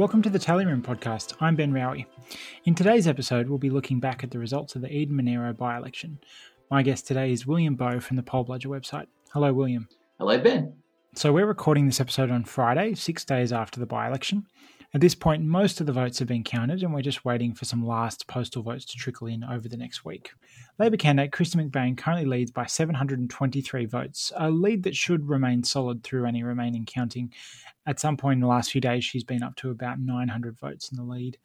Welcome to the Tally Room podcast. I'm Ben Raue. In today's episode, we'll be looking back at the results of the Eden Monaro by election. My guest today is William Bowe from the Poll Bludger website. Hello, William. Hello, Ben. So, we're recording this episode on Friday, six days after the by election. At this point, most of the votes have been counted, and we're just waiting for some last postal votes to trickle in over the next week. Labor candidate Kristy McBain currently leads by 723 votes, a lead that should remain solid through any remaining counting. At some point in the last few days, she's been up to about 900 votes in the lead.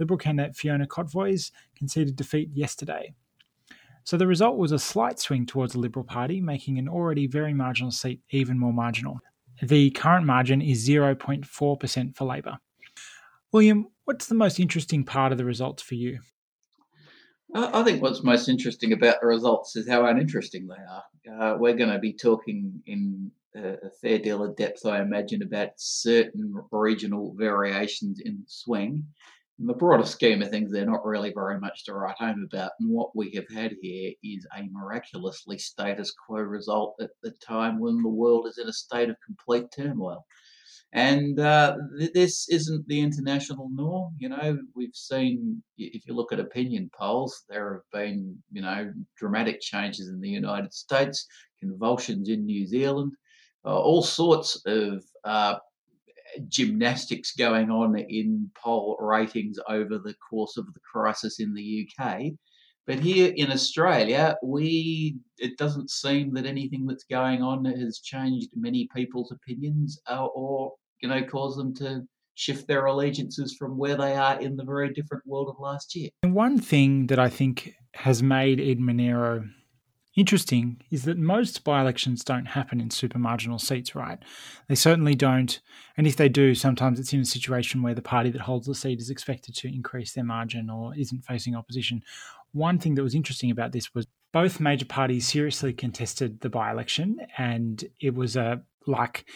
Liberal candidate Fiona Kotvojs conceded defeat yesterday. So the result was a slight swing towards the Liberal Party, making an already very marginal seat even more marginal. The current margin is 0.4% for Labor. William, what's the most interesting part of the results for you? I think what's most interesting about the results is how uninteresting they are. Uh, we're going to be talking in a fair deal of depth, I imagine, about certain regional variations in swing. In the broader scheme of things, they're not really very much to write home about. And what we have had here is a miraculously status quo result at the time when the world is in a state of complete turmoil. And uh, th- this isn't the international norm. You know, we've seen, if you look at opinion polls, there have been, you know, dramatic changes in the United States, convulsions in New Zealand, uh, all sorts of uh, gymnastics going on in poll ratings over the course of the crisis in the UK. But here in Australia, we it doesn't seem that anything that's going on has changed many people's opinions uh, or you know, caused them to shift their allegiances from where they are in the very different world of last year. And one thing that I think has made Eden Monaro interesting is that most by elections don't happen in super marginal seats, right? They certainly don't. And if they do, sometimes it's in a situation where the party that holds the seat is expected to increase their margin or isn't facing opposition. One thing that was interesting about this was both major parties seriously contested the by election, and it was a like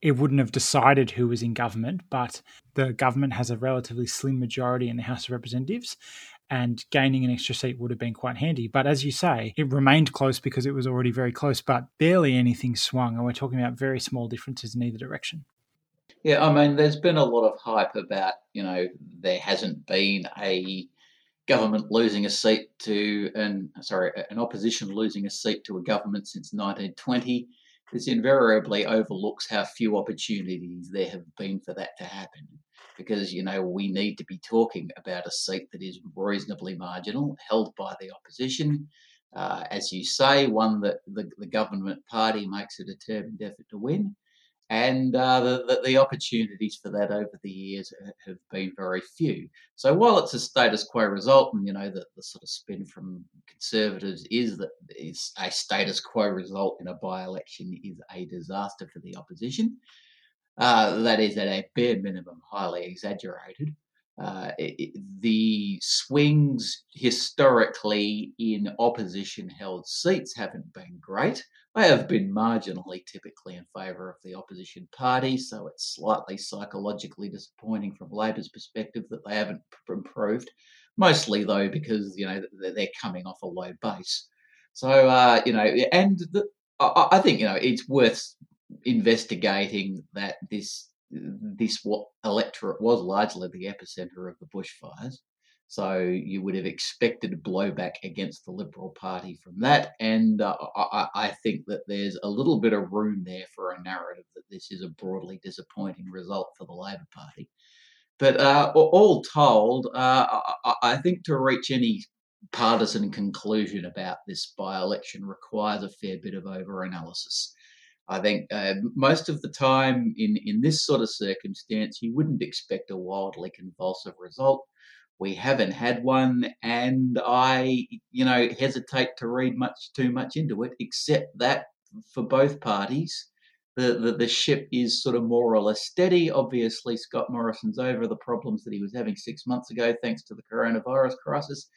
it wouldn't have decided who was in government, but the government has a relatively slim majority in the House of Representatives, and gaining an extra seat would have been quite handy. But as you say, it remained close because it was already very close, but barely anything swung, and we're talking about very small differences in either direction. Yeah, I mean, there's been a lot of hype about, you know, there hasn't been a government losing a seat to an sorry, an opposition losing a seat to a government since 1920 this invariably overlooks how few opportunities there have been for that to happen. Because, you know, we need to be talking about a seat that is reasonably marginal, held by the opposition. Uh, as you say, one that the, the government party makes a determined effort to win. And uh, the, the, opportunities for that over the years have been very few. So while it's a status quo result, and you know the, the sort of spin from conservatives is that is a status quo result in a by-election is a disaster for the opposition. Uh, that is at a bare minimum highly exaggerated. Uh, it, the swings historically in opposition held seats haven't been great. They have been marginally typically in favour of the opposition party, so it's slightly psychologically disappointing from Labor's perspective that they haven't improved. Mostly, though, because you know they're coming off a low base. So uh, you know, and the, I, I think you know it's worth investigating that this this what electorate was largely the epicenter of the bushfires. So you would have expected blowback against the Liberal Party from that, and uh, I, I, think that there's a little bit of room there for a narrative that this is a broadly disappointing result for the Labor Party. But uh, all told, uh, I, think to reach any partisan conclusion about this by-election requires a fair bit of over-analysis. I think uh, most of the time in, in this sort of circumstance, you wouldn't expect a wildly convulsive result. We haven't had one, and I, you know, hesitate to read much too much into it, except that for both parties, the, the, the ship is sort of more or less steady. Obviously, Scott Morrison's over the problems that he was having six months ago, thanks to the coronavirus crisis.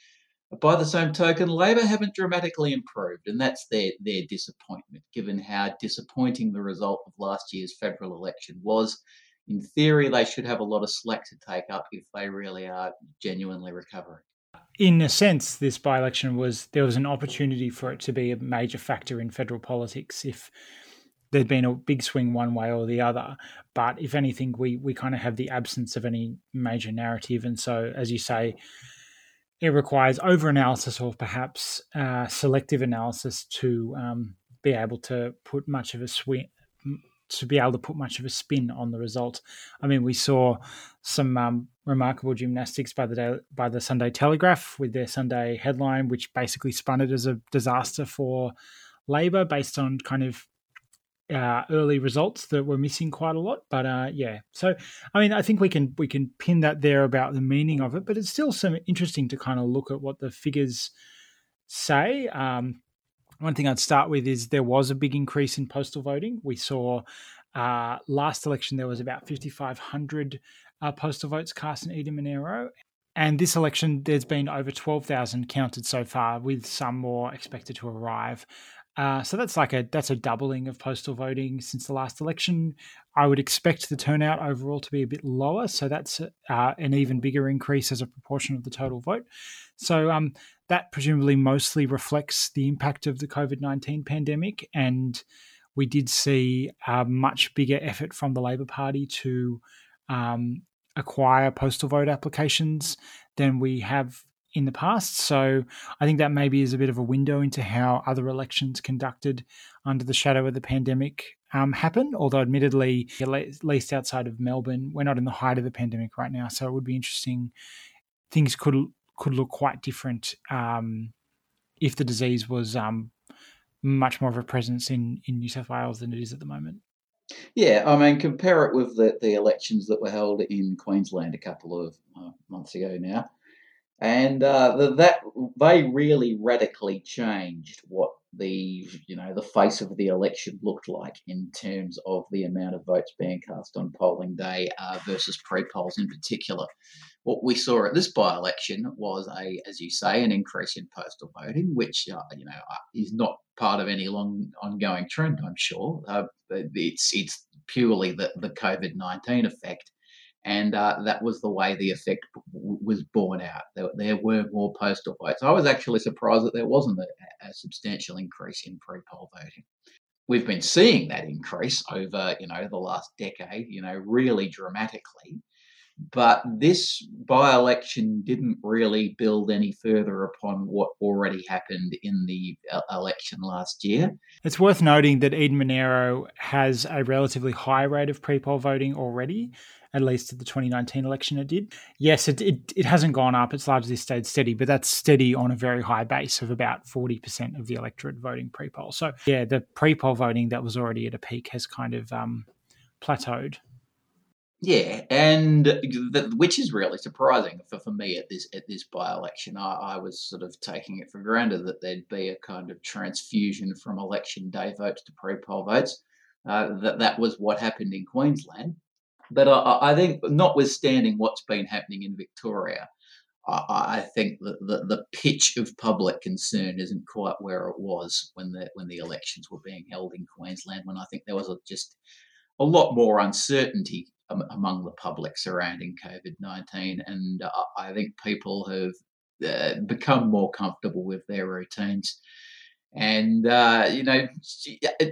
By the same token, Labor haven't dramatically improved, and that's their, their disappointment, given how disappointing the result of last year's federal election was. In theory, they should have a lot of slack to take up if they really are genuinely recovering. In a sense, this by election was there was an opportunity for it to be a major factor in federal politics if there'd been a big swing one way or the other. But if anything, we we kind of have the absence of any major narrative, and so as you say, it requires over analysis or perhaps uh, selective analysis to um, be able to put much of a swing to be able to put much of a spin on the result. I mean, we saw some um, remarkable gymnastics by the day, by the Sunday Telegraph with their Sunday headline, which basically spun it as a disaster for Labor based on kind of uh, early results that were missing quite a lot. But uh, yeah, so I mean, I think we can we can pin that there about the meaning of it, but it's still some interesting to kind of look at what the figures say. Um, one thing I'd start with is there was a big increase in postal voting. We saw uh, last election there was about 5,500 uh, postal votes cast in Eden Monaro. And this election, there's been over 12,000 counted so far, with some more expected to arrive. Uh, so that's like a that's a doubling of postal voting since the last election. I would expect the turnout overall to be a bit lower, so that's uh, an even bigger increase as a proportion of the total vote. So um, that presumably mostly reflects the impact of the COVID nineteen pandemic, and we did see a much bigger effort from the Labor Party to um, acquire postal vote applications than we have in the past. So I think that maybe is a bit of a window into how other elections conducted under the shadow of the pandemic um, happen. Although, admittedly, at least outside of Melbourne, we're not in the height of the pandemic right now. So it would be interesting. Things could could look quite different um, if the disease was um, much more of a presence in, in New South Wales than it is at the moment. Yeah, I mean, compare it with the, the elections that were held in Queensland a couple of uh, months ago now and uh, that they really radically changed what the you know the face of the election looked like in terms of the amount of votes being cast on polling day uh, versus pre-polls in particular. What we saw at this by-election was a, as you say, an increase in postal voting, which uh, you know uh, is not part of any long ongoing trend. I'm sure uh, it's it's purely the the COVID nineteen effect and uh, that was the way the effect w- was borne out. There, there, were more postal votes. I was actually surprised that there wasn't a, a, substantial increase in pre-poll voting. We've been seeing that increase over, you know, the last decade, you know, really dramatically. But this by election didn't really build any further upon what already happened in the uh, election last year. It's worth noting that Eden Monaro has a relatively high rate of pre poll voting already at least at the 2019 election it did. Yes, it, it, it hasn't gone up. It's largely stayed steady, but that's steady on a very high base of about 40% of the electorate voting pre poll. So, yeah, the pre poll voting that was already at a peak has kind of um, plateaued. Yeah, and the, which is really surprising for, for me at this at this by election. I, I, was sort of taking it for granted that there'd be a kind of transfusion from election day votes to pre poll votes. Uh, that that was what happened in Queensland, but I, I think, notwithstanding what's been happening in Victoria, I, I think that the, the pitch of public concern isn't quite where it was when the when the elections were being held in Queensland. When I think there was a, just a lot more uncertainty among the public surrounding COVID nineteen, and I think people have uh, become more comfortable with their routines. And, uh, you know,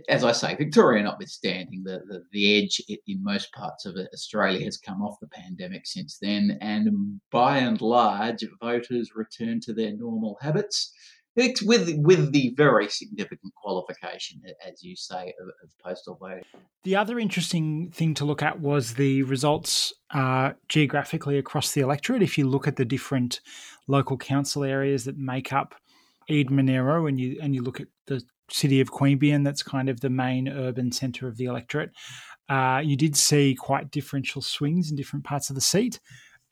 as I say, Victoria notwithstanding, the, the, the edge in most parts of Australia has come off the pandemic since then. And by and large, voters return to their normal habits. It's with with the very significant qualification, as you say, of, of, postal voting. The other interesting thing to look at was the results uh, geographically across the electorate. If you look at the different local council areas that make up Eden Monaro and you and you look at the city of Queanbeyan, that's kind of the main urban centre of the electorate. Uh, you did see quite differential swings in different parts of the seat.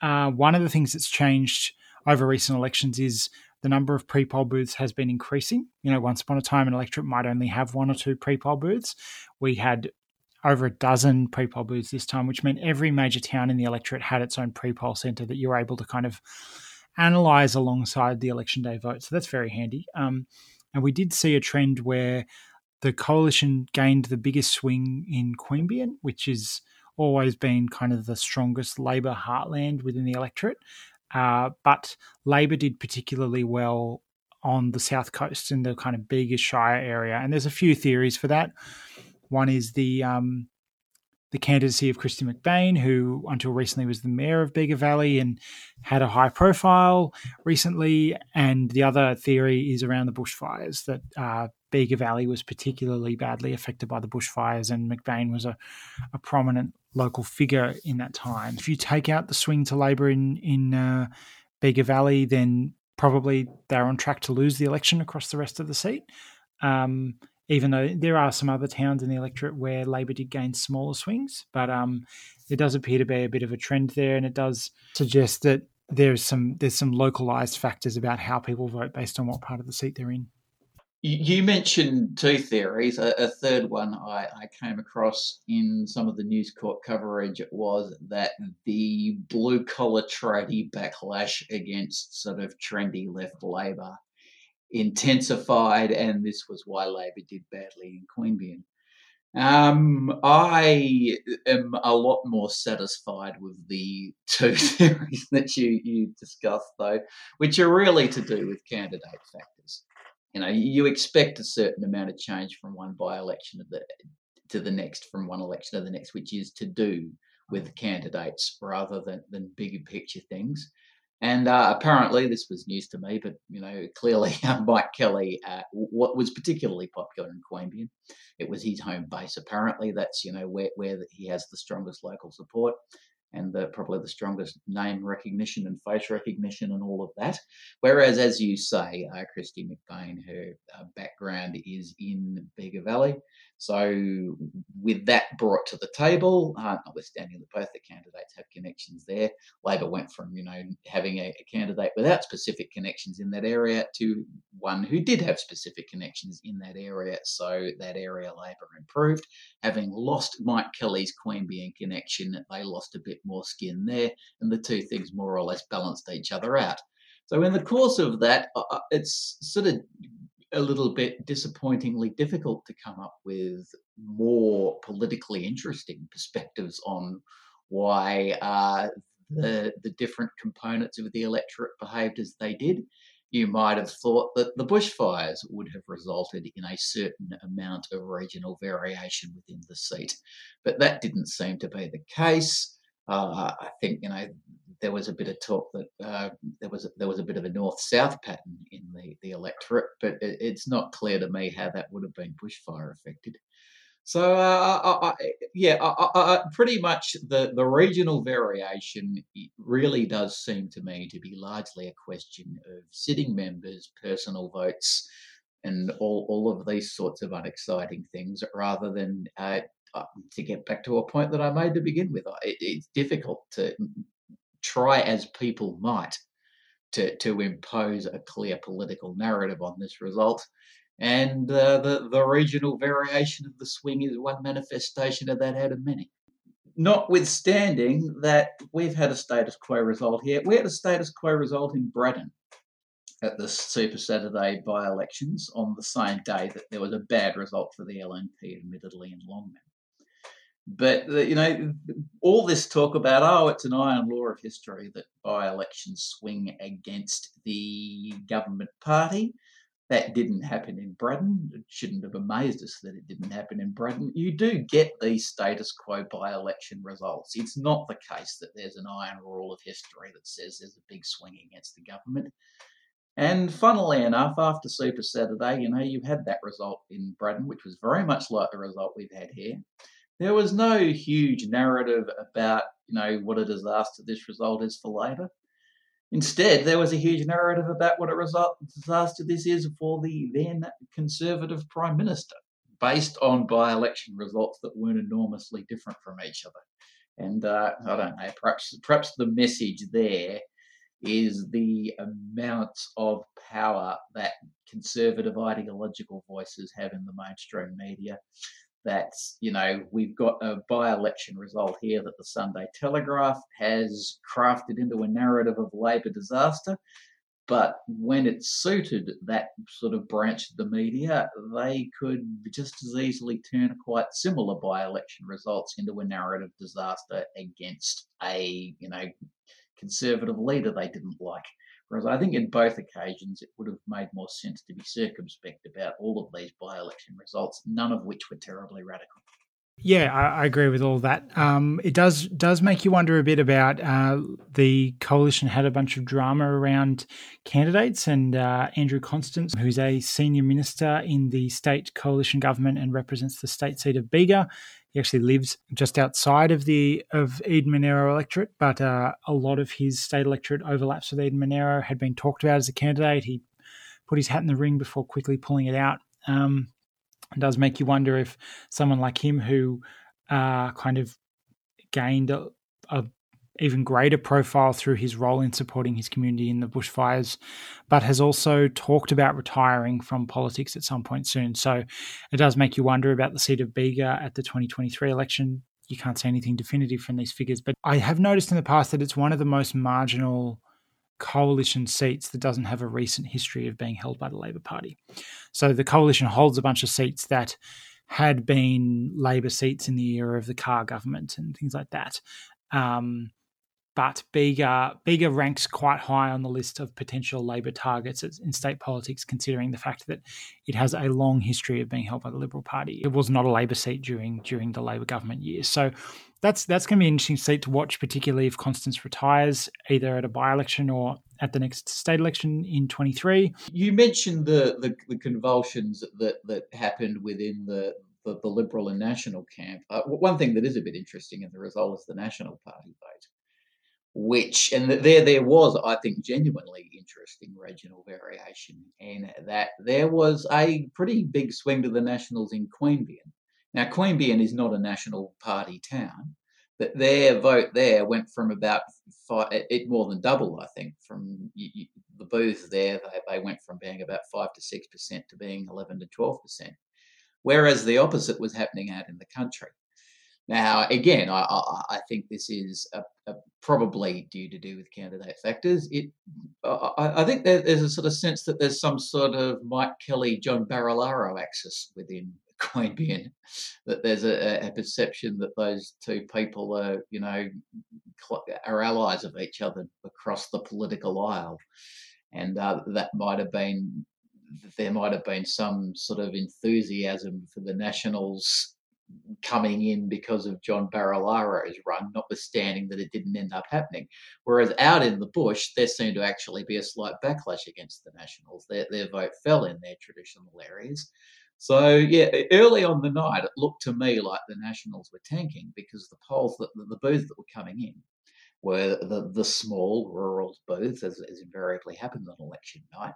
Uh, one of the things that's changed over recent elections is the number of pre-poll booths has been increasing. You know, once upon a time, an electorate might only have one or two pre-poll booths. We had over a dozen pre-poll booths this time, which meant every major town in the electorate had its own pre-poll centre that you were able to kind of analyze alongside the election day vote. So that's very handy. Um, and we did see a trend where the coalition gained the biggest swing in Queanbeyan, which has always been kind of the strongest Labor heartland within the electorate. Uh, but Labor did particularly well on the south coast in the kind of Bega Shire area. And there's a few theories for that. One is the um, the candidacy of Kristy McBain, who until recently was the mayor of Bega Valley and had a high profile recently. And the other theory is around the bushfires that uh, Bega Valley was particularly badly affected by the bushfires, and McBain was a, a prominent local figure in that time. If you take out the swing to Labor in in uh, Bega Valley, then probably they're on track to lose the election across the rest of the seat. Um, even though there are some other towns in the electorate where Labor did gain smaller swings, but um, there does appear to be a bit of a trend there, and it does suggest that there's some there's some localized factors about how people vote based on what part of the seat they're in. You mentioned two theories. A, a third one I, I, came across in some of the News Corp coverage was that the blue collar tradie backlash against sort of trendy left Labor intensified, and this was why Labor did badly in Queanbeyan. Um, I am a lot more satisfied with the two theories that you, you discussed, though, which are really to do with candidate factors. You know, you expect a certain amount of change from one by election to the, next, from one election to the next, which is to do with candidates rather than, than bigger picture things. And uh, apparently, this was news to me, but you know, clearly, uh, Mike Kelly, uh, what was particularly popular in Queanbeyan, it was his home base. Apparently, that's you know where where he has the strongest local support and the, probably the strongest name recognition and face recognition and all of that. Whereas, as you say, uh, Kristy McBain, her uh, background is in Bega Valley. So, with that brought to the table, uh, notwithstanding that both the candidates have connections there, Labor went from you know having a, a, candidate without specific connections in that area to one who did have specific connections in that area. So that area Labor improved. Having lost Mike Kelly's Queanbeyan connection, they lost a bit more skin there, and the two things more or less balanced each other out. So in the course of that, uh, uh it's sort of a little bit disappointingly difficult to come up with more politically interesting perspectives on why uh, the the different components of the electorate behaved as they did. You might have thought that the bushfires would have resulted in a certain amount of regional variation within the seat, but that didn't seem to be the case. Uh, I think you know there was a bit of talk that uh, there was there was a bit of a north-south pattern in the, the electorate, but it, it's not clear to me how that would have been bushfire affected. So uh, I, I, yeah, I, pretty much the, the regional variation really does seem to me to be largely a question of sitting members, personal votes, and all, all of these sorts of unexciting things, rather than uh to get back to a point that I made to begin with. It, it's difficult to try as people might to, to impose a clear political narrative on this result. And uh, the, the regional variation of the swing is one manifestation of that out of many. Notwithstanding that we've had a status quo result here, we had a status quo result in Braddon at the Super Saturday by elections on the same day that there was a bad result for the LNP, admittedly, in Longman. But you know, all this talk about oh, it's an iron law of history that by-elections swing against the government party. That didn't happen in Braddon. It shouldn't have amazed us that it didn't happen in Braddon. You do get these status quo by-election results. It's not the case that there's an iron rule of history that says there's a big swing against the government. And funnily enough, after Super Saturday, you know, you had that result in Braddon, which was very much like the result we've had here there was no huge narrative about, you know, what a disaster this result is for Labor. Instead, there was a huge narrative about what a result, disaster this is for the then Conservative Prime Minister, based on by election results that weren't enormously different from each other. And uh, I don't know, perhaps, perhaps the message there is the amount of power that conservative ideological voices have in the mainstream media that you know we've got a by-election result here that the Sunday Telegraph has crafted into a narrative of Labor disaster. But when it suited that sort of branch of the media, they could just as easily turn quite similar by-election results into a narrative disaster against a you know conservative leader they didn't like Whereas I think in both occasions it would have made more sense to be circumspect about all of these by election results, none of which were terribly radical. Yeah, I, I, agree with all that. Um, it does does make you wonder a bit about uh, the coalition had a bunch of drama around candidates, and uh, Andrew Constance, who's a senior minister in the state coalition government and represents the state seat of Bega. He actually lives just outside of the of Eden Monaro electorate, but uh, a lot of his state electorate overlaps with Eden Monaro. Had been talked about as a candidate. He put his hat in the ring before quickly pulling it out. Um, does make you wonder if someone like him, who uh, kind of gained a, a, even greater profile through his role in supporting his community in the bushfires, but has also talked about retiring from politics at some point soon. So it does make you wonder about the seat of Bega at the 2023 election. You can't say anything definitive from these figures, but I have noticed in the past that it's one of the most marginal coalition seats that doesn't have a recent history of being held by the Labor Party. So the coalition holds a bunch of seats that had been Labor seats in the era of the Carr government and things like that. Um, but Bega, Bega ranks quite high on the list of potential Labor targets in state politics, considering the fact that it has a long history of being held by the Liberal Party. It was not a Labor seat during during the Labor government years. So that's that's going to be an interesting seat to watch, particularly if Constance retires, either at a by election or at the next state election in 23. You mentioned the, the, the convulsions that, that happened within the, the, the Liberal and National camp. Uh, one thing that is a bit interesting in the result is the National Party vote which and there there was I think genuinely interesting regional variation in that there was a pretty big swing to the Nationals in Queanbeyan. Now Queanbeyan is not a National Party town, but their vote there went from about five, it more than double I think from you, you, the booth there they, they went from being about five to six percent to being eleven to twelve percent, whereas the opposite was happening out in the country. Now, again, I, I, think this is a, a probably due to do with candidate factors. It, I, I think there's a sort of sense that there's some sort of Mike Kelly, John Barilaro axis within Queanbeyan, that there's a, a, perception that those two people are, you know, are allies of each other across the political aisle, and uh, that might have been there might have been some sort of enthusiasm for the Nationals coming in because of John Barilaro's run, notwithstanding that it didn't end up happening. Whereas out in the bush, there seemed to actually be a slight backlash against the Nationals. Their, their vote fell in their traditional areas. So, yeah, early on the night, it looked to me like the Nationals were tanking because the polls, that, the booths that were coming in, were the, the small rural booths, as, as invariably happens on election night.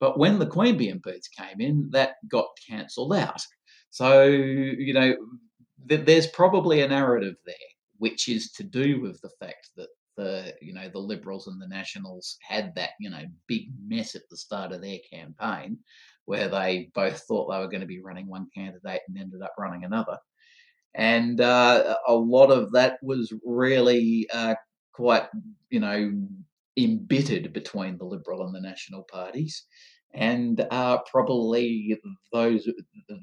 But when the Queanbeyan booths came in, that got cancelled out. So, you know, th- there's probably a narrative there, which is to do with the fact that the, you know, the Liberals and the Nationals had that, you know, big mess at the start of their campaign where they both thought they were going to be running one candidate and ended up running another. And uh, a lot of that was really uh, quite, you know, embittered between the Liberal and the National parties and uh, probably those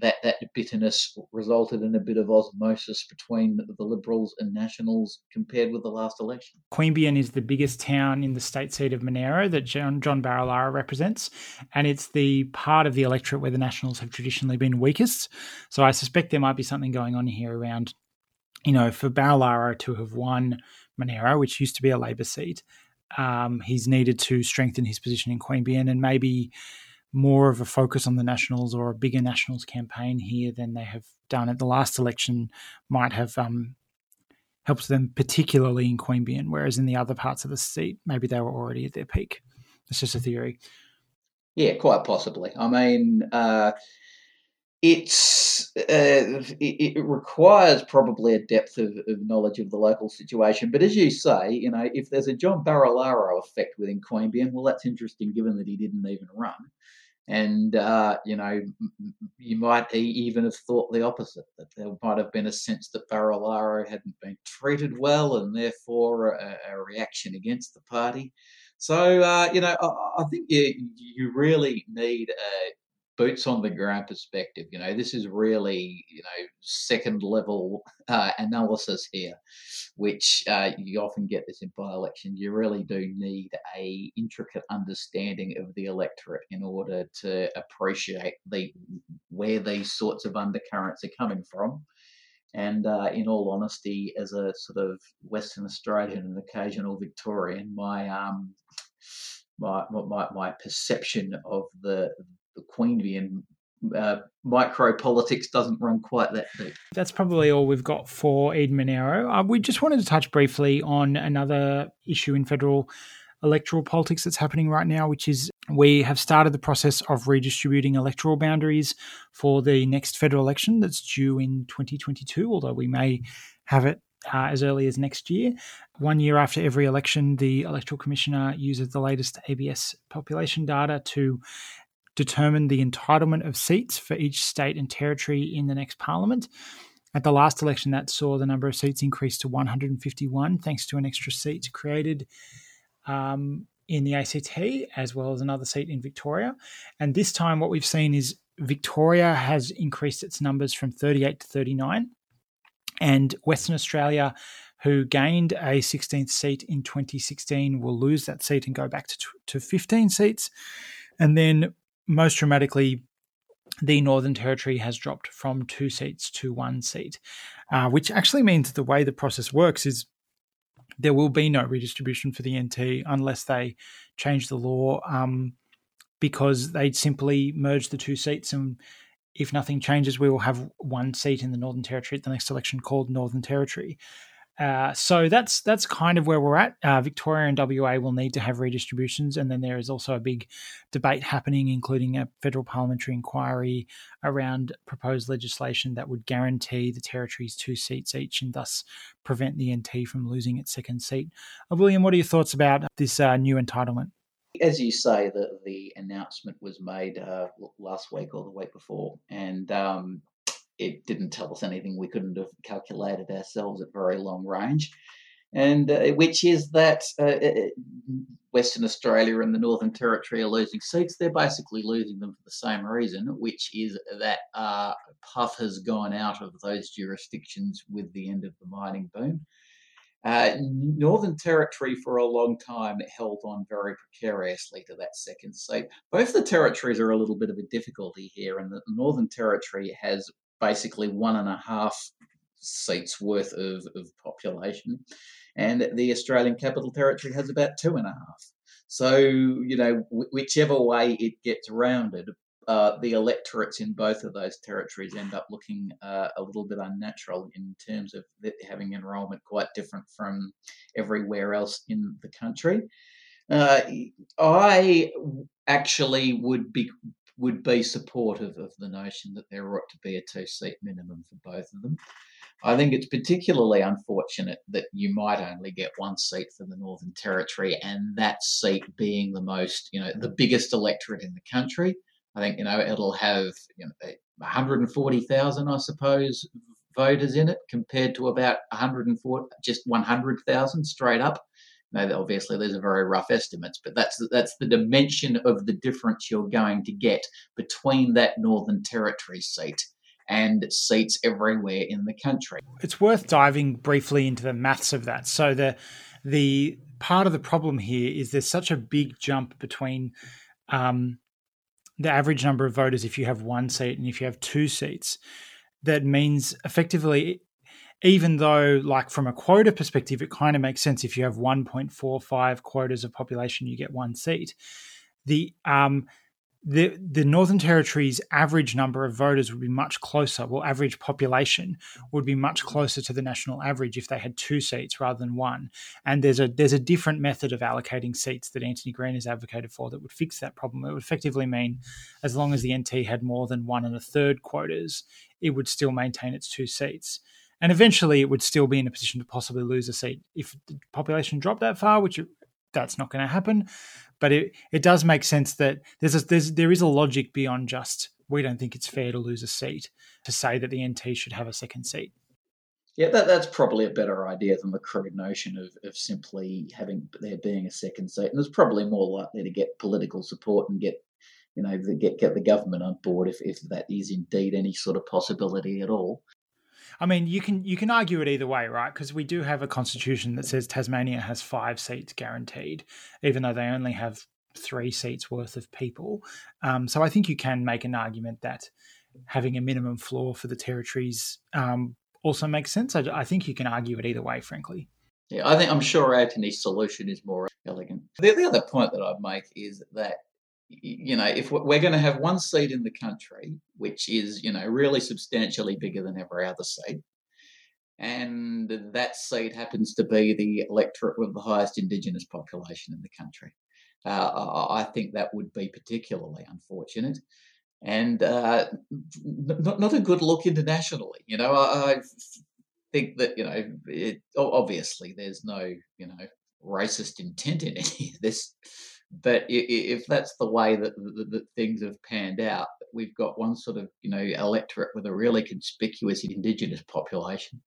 that that bitterness resulted in a bit of osmosis between the Liberals and Nationals compared with the last election. Queanbeyan is the biggest town in the state seat of Monaro that John, John represents, and it's the part of the electorate where the Nationals have traditionally been weakest. So I suspect there might be something going on here around, you know, for Barilaro to have won Monaro, which used to be a Labor seat, um, he's needed to strengthen his position in Queanbeyan and maybe more of a focus on the Nationals or a bigger Nationals campaign here than they have done at the last election might have um, helped them, particularly in Queanbeyan, whereas in the other parts of the seat, maybe they were already at their peak. It's just a theory. Yeah, quite possibly. I mean, uh, it's uh, it, it, requires probably a depth of, of, knowledge of the local situation. But as you say, you know, if there's a John Barilaro effect within Queanbeyan, well, that's interesting given that he didn't even run. And uh, you know, you might even have thought the opposite that there might have been a sense that Barilaro hadn't been treated well, and therefore a, a reaction against the party. So uh, you know, I, I think you you really need a boots on the ground perspective. You know, this is really you know second level uh, analysis here, which uh, you often get this in by election. You really do need a intricate understanding of the electorate in order to appreciate the where these sorts of undercurrents are coming from. And uh, in all honesty, as a sort of Western Australian and occasional Victorian, my um, my, my, my perception of the, the Queanbeyan uh, micro politics doesn't run quite that deep. That's probably all we've got for Eden Monaro. Uh, we just wanted to touch briefly on another issue in federal electoral politics that's happening right now, which is we have started the process of redistributing electoral boundaries for the next federal election that's due in 2022, although we may have it uh, as early as next year. One year after every election, the Electoral Commissioner uses the latest ABS population data to determine the entitlement of seats for each state and territory in the next parliament. At the last election, that saw the number of seats increase to 151, thanks to an extra seat created um, in the ACT, as well as another seat in Victoria. And this time, what we've seen is Victoria has increased its numbers from 38 to 39, and Western Australia, who gained a 16th seat in 2016, will lose that seat and go back to, to 15 seats. And then, most dramatically, the Northern Territory has dropped from two seats to one seat, uh, which actually means the way the process works is there will be no redistribution for the NT unless they change the law um, because they'd simply merge the two seats and if nothing changes, we will have one seat in the Northern Territory at the next election called Northern Territory. Uh, so that's that's kind of where we're at. Uh, Victoria and WA will need to have redistributions, and then there is also a big debate happening, including a federal parliamentary inquiry around proposed legislation that would guarantee the territories two seats each, and thus prevent the NT from losing its second seat. Uh, William, what are your thoughts about this uh, new entitlement? As you say, the the announcement was made uh, last week or the week before, and um, it didn't tell us anything we couldn't have calculated ourselves at very long range. And uh, which is that uh, uh Western Australia and the Northern Territory are losing seats. They're basically losing them for the same reason, which is that uh, Puff has gone out of those jurisdictions with the end of the mining boom. Uh, Northern Territory for a long time held on very precariously to that second seat. Both the territories are a little bit of a difficulty here, and the Northern Territory has basically one and a half seats worth of, of population, and the Australian Capital Territory has about two and a half. So, you know, whichever way it gets rounded, uh, the electorates in both of those territories end up looking uh, a little bit unnatural in terms of having enrolment quite different from everywhere else in the country. Uh, I actually would be would be supportive of the notion that there ought to be a two seat minimum for both of them. I think it's particularly unfortunate that you might only get one seat for the Northern Territory, and that seat being the most, you know, the biggest electorate in the country. I think you know it'll have you know 140,000, I suppose, voters in it compared to about 140, just 100,000 straight up. Now, obviously, these are very rough estimates, but that's that's the dimension of the difference you're going to get between that Northern Territory seat and seats everywhere in the country. It's worth diving briefly into the maths of that. So the the part of the problem here is there's such a big jump between um, the average number of voters if you have one seat and if you have two seats, that means effectively, even though, like from a quota perspective, it kind of makes sense if you have 1.45 quotas of population, you get one seat. The um, the the Northern Territory's average number of voters would be much closer. Well, average population would be much closer to the national average if they had two seats rather than one. And there's a there's a different method of allocating seats that Anthony Green has advocated for that would fix that problem. It would effectively mean as long as the NT had more than one and a third quotas, it would still maintain its two seats. And eventually, it would still be in a position to possibly lose a seat if the population dropped that far, which that's not going to happen. But it, it does make sense that there's a, there's there is a logic beyond just we don't think it's fair to lose a seat to say that the NT should have a second seat. Yeah, that, that's probably a better idea than the crude notion of, of simply having there being a second seat. And it's probably more likely to get political support and get you know, get get the government on board if, if that is indeed any sort of possibility at all. I mean, you can you can argue it either way, right? Because we do have a constitution that says Tasmania has five seats guaranteed, even though they only have three seats worth of people. Um, so I think you can make an argument that having a minimum floor for the territories um, also makes sense. I, I, think you can argue it either way, frankly. Yeah, I think I'm sure Anthony's solution is more elegant. The, the other point that I'd make is that you know, if we're going to have one seat in the country, which is, you know, really substantially bigger than every other seat, and that seat happens to be the electorate with the highest Indigenous population in the country, uh, I think that would be particularly unfortunate and uh, not, not a good look internationally. You know, I, I think that, you know, it, obviously there's no, you know, racist intent in any of this but if that's the way that, that, things have panned out, we've got one sort of you know electorate with a really conspicuous indigenous population,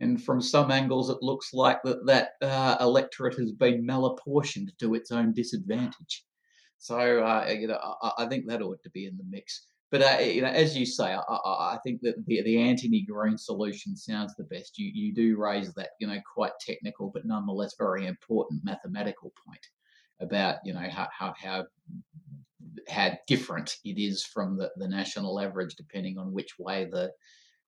and from some angles it looks like that that uh, electorate has been malapportioned to its own disadvantage. So uh, you know I, I, think that ought to be in the mix. But uh, you know, as you say, I, I, think that the, the Anthony Green solution sounds the best. You you do raise that you know quite technical but nonetheless very important mathematical point about you know how how how, how different it is from the, the national average depending on which way the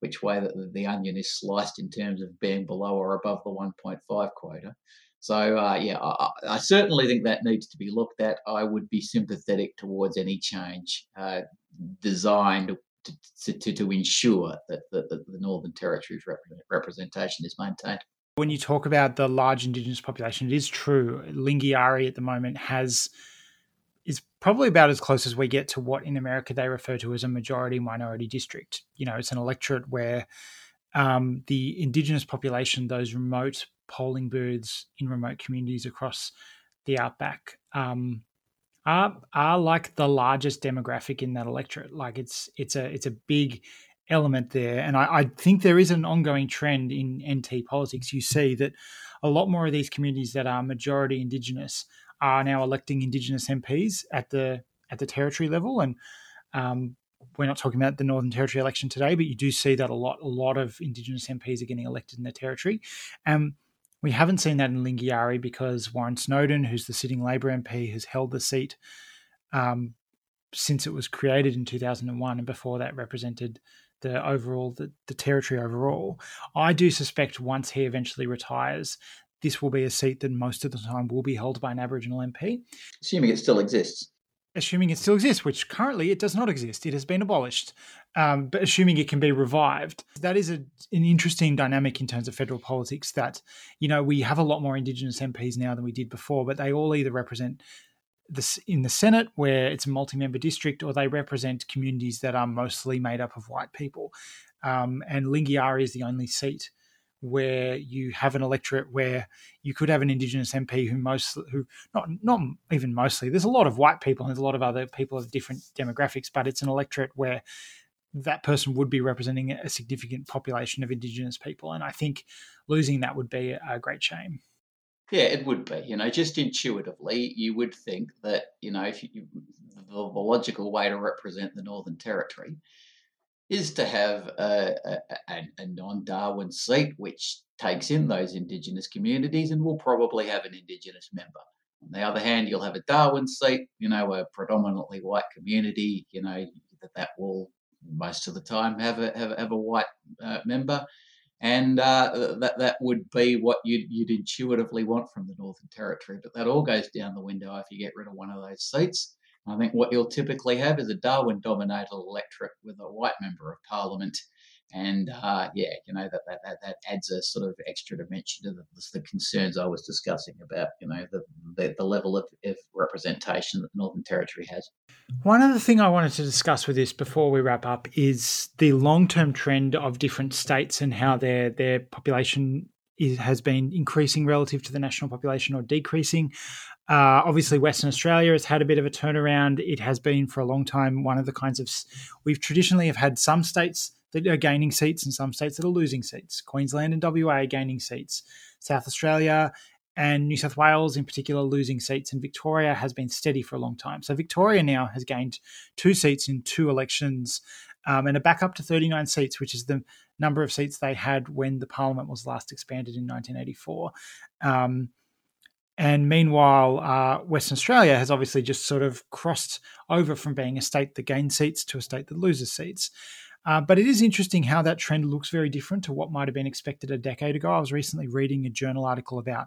which way the, the onion is sliced in terms of being below or above the 1.5 quota. So uh, yeah, I, I, certainly think that needs to be looked at. I would be sympathetic towards any change uh, designed to, to, to, ensure that, that, that the Northern Territory's representation is maintained. When you talk about the large Indigenous population, it is true. Lingiari at the moment has is probably about as close as we get to what in America they refer to as a majority minority district. You know, it's an electorate where um, the Indigenous population, those remote polling booths in remote communities across the outback, um, are are like the largest demographic in that electorate. Like it's it's a it's a big element there. And I, I, think there is an ongoing trend in NT politics. You see that a lot more of these communities that are majority Indigenous are now electing Indigenous MPs at the at the territory level. And um, we're not talking about the Northern Territory election today, but you do see that a lot. A lot of Indigenous MPs are getting elected in the territory. Um, we haven't seen that in Lingiari because Warren Snowden, who's the sitting Labor MP, has held the seat um, since it was created in 2001, and before that represented the overall the, the territory overall. I do suspect once he eventually retires, this will be a seat that most of the time will be held by an Aboriginal MP. Assuming it still exists. Assuming it still exists, which currently it does not exist. It has been abolished. Um, but assuming it can be revived, that is a, an interesting dynamic in terms of federal politics. That, you know, we have a lot more Indigenous MPs now than we did before, but they all either represent this in the Senate, where it's a multi-member district, or they represent communities that are mostly made up of white people. Um, and Lingiari is the only seat where you have an electorate where you could have an Indigenous MP who most who not not even mostly. There's a lot of white people and there's a lot of other people of different demographics, but it's an electorate where that person would be representing a significant population of Indigenous people, and I think losing that would be a great shame. Yeah, it would be. You know, just intuitively, you would think that you know, if you, the, the logical way to represent the Northern Territory is to have a, a, a non-Darwin seat, which takes in those Indigenous communities, and will probably have an Indigenous member. On the other hand, you'll have a Darwin seat, you know, a predominantly white community, you know, that that will most of the time have a have, have a white uh, member and uh, that that would be what you'd, you'd intuitively want from the Northern Territory. But that all goes down the window if you get rid of one of those seats. I think what you'll typically have is a Darwin-dominated electorate with a white member of parliament and uh, yeah, you know that, that that adds a sort of extra dimension to the, the concerns I was discussing about you know the the, the level of, of, representation that the Northern Territory has. One other thing I wanted to discuss with this before we wrap up is the long term trend of different states and how their their population is, has been increasing relative to the national population or decreasing. Uh, obviously, Western Australia has had a bit of a turnaround. It has been for a long time one of the kinds of we've traditionally have had some states that are gaining seats and some states that are losing seats. Queensland and WA are gaining seats. South Australia and New South Wales, in particular, losing seats, and Victoria has been steady for a long time. So Victoria now has gained two seats in two elections um, and are back up to 39 seats, which is the number of seats they had when the parliament was last expanded in 1984. Um, and meanwhile, uh, Western Australia has obviously just sort of crossed over from being a state that gains seats to a state that loses seats. Uh, but it is interesting how that trend looks very different to what might have been expected a decade ago. I was recently reading a journal article about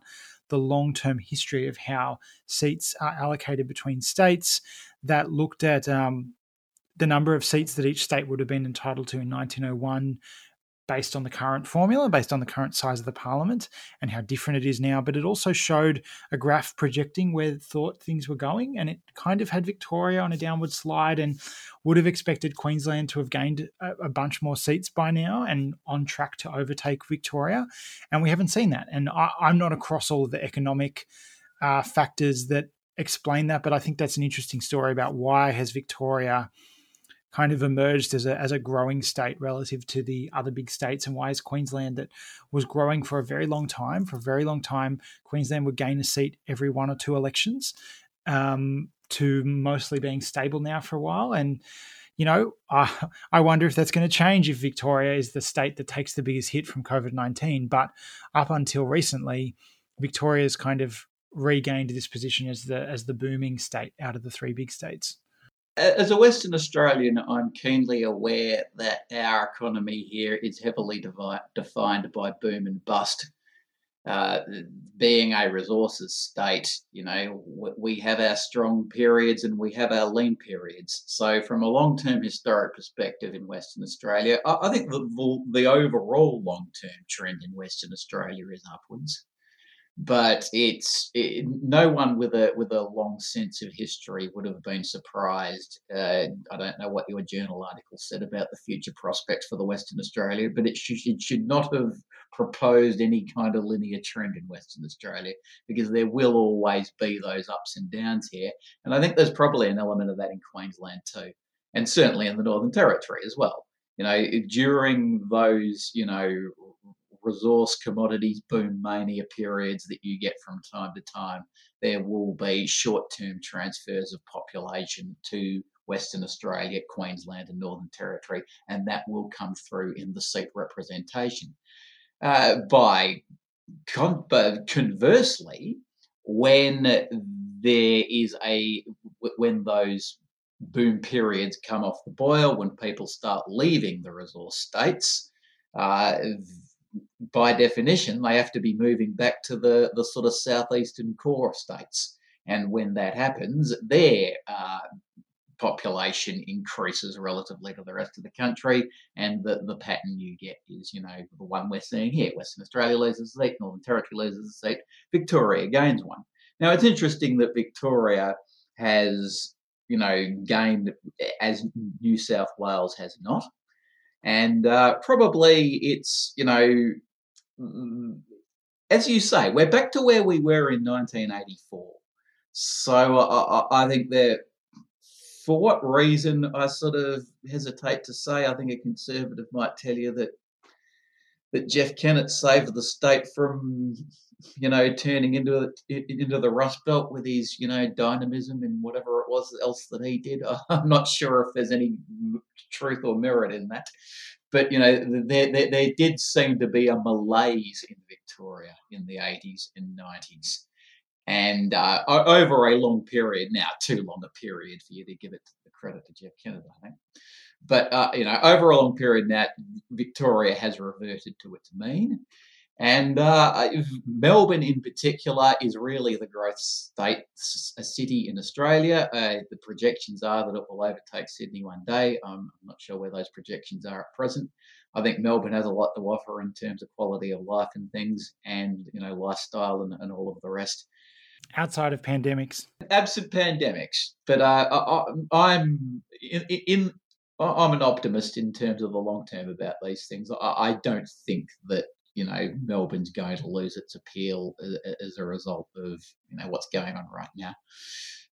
the long term history of how seats are allocated between states that looked at um, the number of seats that each state would have been entitled to in 1901 based on the current formula, based on the current size of the parliament and how different it is now. But it also showed a graph projecting where thought things were going. And it kind of had Victoria on a downward slide and would have expected Queensland to have gained a, bunch more seats by now and on track to overtake Victoria. And we haven't seen that. And I, am not across all of the economic uh, factors that explain that, but I think that's an interesting story about why has Victoria kind of emerged as a, as a growing state relative to the other big states. And why is Queensland that was growing for a very long time? For a very long time Queensland would gain a seat every one or two elections um, to mostly being stable now for a while. And you know I, I wonder if that's going to change if Victoria is the state that takes the biggest hit from COVID-19 but up until recently Victoria's kind of regained this position as the as the booming state out of the three big states as a Western Australian, I'm keenly aware that our economy here is heavily defined by boom and bust. Uh, being a resources state, you know, we have our strong periods and we have our lean periods. So, from a long term historic perspective in Western Australia, I, I think the, the overall long term trend in Western Australia is upwards but it's it, no one with a with a long sense of history would have been surprised. Uh, I don't know what your journal article said about the future prospects for the Western Australia, but it should, it should not have proposed any kind of linear trend in Western Australia because there will always be those ups and downs here, and I think there's probably an element of that in Queensland too, and certainly in the Northern Territory as well. You know, during those you know resource commodities boom mania periods that you get from time to time, there will be short term transfers of population to Western Australia, Queensland, and Northern Territory, and that will come through in the seat representation. Uh, by con- conversely, when there is a when those boom periods come off the boil, when people start leaving the resource states, uh, by definition, they have to be moving back to the, the sort of southeastern core states. And when that happens, their uh, population increases relatively to the rest of the country. And the, the pattern you get is, you know, the one we're seeing here Western Australia loses a seat, Northern Territory loses a seat, Victoria gains one. Now, it's interesting that Victoria has, you know, gained as New South Wales has not. And uh, probably it's, you know, mm, as you say, we're back to where we were in 1984. So I, I think that for what reason, I sort of hesitate to say. I think a conservative might tell you that that Jeff Kennett saved the state from, you know, turning into into the Rust Belt with his, you know, dynamism and whatever it was else that he did. I'm not sure if there's any truth or merit in that. But you know, there, there, there did seem to be a malaise in Victoria in the 80s and 90s, and uh, over a long period now, too long a period for you to give it the credit to Jeff Kennett, I think. But uh, you know, over a long period now, Victoria has reverted to its mean, and uh, Melbourne, in particular, is really the growth state, a city in Australia. Uh, the projections are that it will overtake Sydney one day. I'm not sure where those projections are at present. I think Melbourne has a lot to offer in terms of quality of life and things, and you know, lifestyle and, and all of the rest. Outside of pandemics, absent pandemics, but uh, I, am in, in I'm an optimist in terms of the long term about these things. I, I don't think that you know Melbourne's going to lose its appeal as, a result of you know what's going on right now.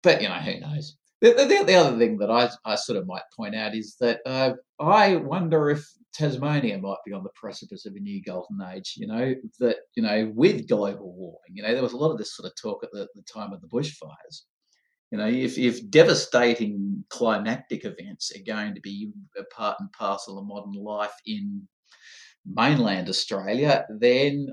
But you know who knows. The, the, the, other thing that I, I sort of might point out is that uh, I wonder if Tasmania might be on the precipice of a new golden age. You know that you know with global warming, you know there was a lot of this sort of talk at the, the time of the bushfires. You know, if, if devastating climactic events are going to be a part and parcel of modern life in mainland Australia, then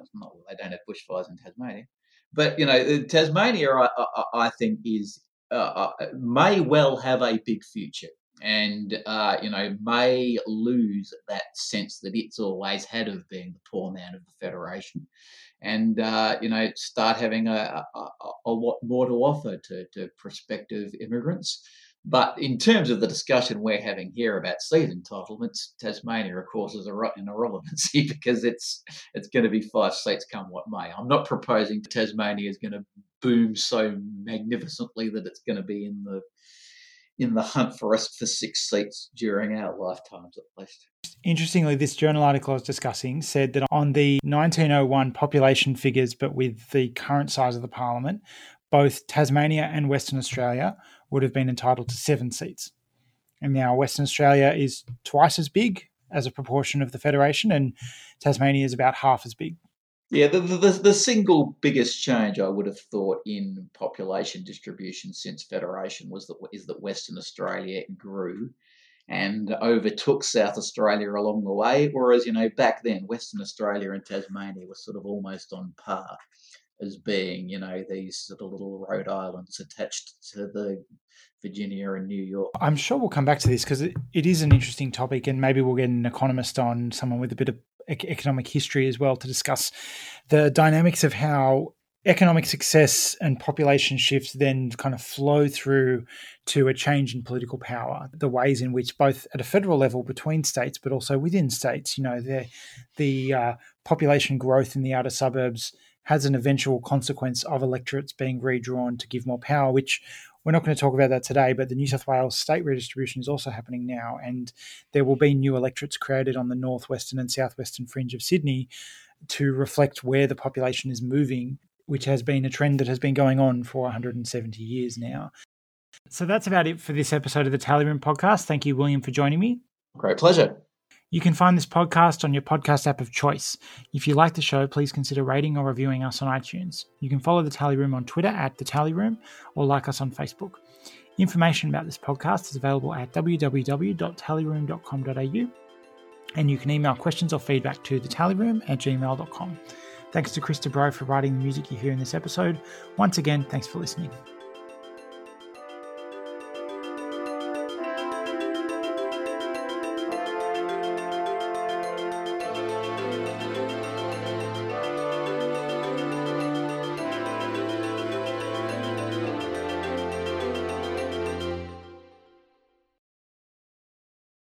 they don't have bushfires in Tasmania, but you know Tasmania, I, I, I think is uh, uh, may well have a big future and uh, you know may lose that sense that it's always had of being the poor man of the federation and uh, you know start having a, a, a, lot more to offer to, to prospective immigrants but in terms of the discussion we're having here about seat entitlements, Tasmania, of course, is an irrelevancy because it's it's going to be five seats come what may. I'm not proposing Tasmania is going to boom so magnificently that it's going to be in the in the hunt for us for six seats during our lifetimes at least. Interestingly, this journal article I was discussing said that on the 1901 population figures, but with the current size of the parliament, both Tasmania and Western Australia would have been entitled to seven seats. And now Western Australia is twice as big as a proportion of the federation, and Tasmania is about half as big. Yeah, the, the, the single biggest change I would have thought in population distribution since federation was that is that Western Australia grew and overtook South Australia along the way, whereas you know back then Western Australia and Tasmania were sort of almost on par as being you know these sort of little Rhode Islands attached to the Virginia and New York. I'm sure we'll come back to this because it, it is an interesting topic, and maybe we'll get an economist on, someone with a bit of economic history as well to discuss the dynamics of how economic success and population shifts then kind of flow through to a change in political power the ways in which both at a federal level between states but also within states you know the the uh, population growth in the outer suburbs has an eventual consequence of electorates being redrawn to give more power which we're not going to talk about that today, but the New South Wales state redistribution is also happening now, and there will be new electorates created on the northwestern and southwestern fringe of Sydney to reflect where the population is moving, which has been a trend that has been going on for 170 years now. So that's about it for this episode of the Tally Room podcast. Thank you, William, for joining me. Great pleasure. You can find this podcast on your podcast app of choice. If you like the show, please consider rating or reviewing us on iTunes. You can follow The Tally Room on Twitter at The Tally Room or like us on Facebook. Information about this podcast is available at www.tallyroom.com.au and you can email questions or feedback to thetallyroom at gmail.com. Thanks to Chris Bro for writing the music you hear in this episode. Once again, thanks for listening.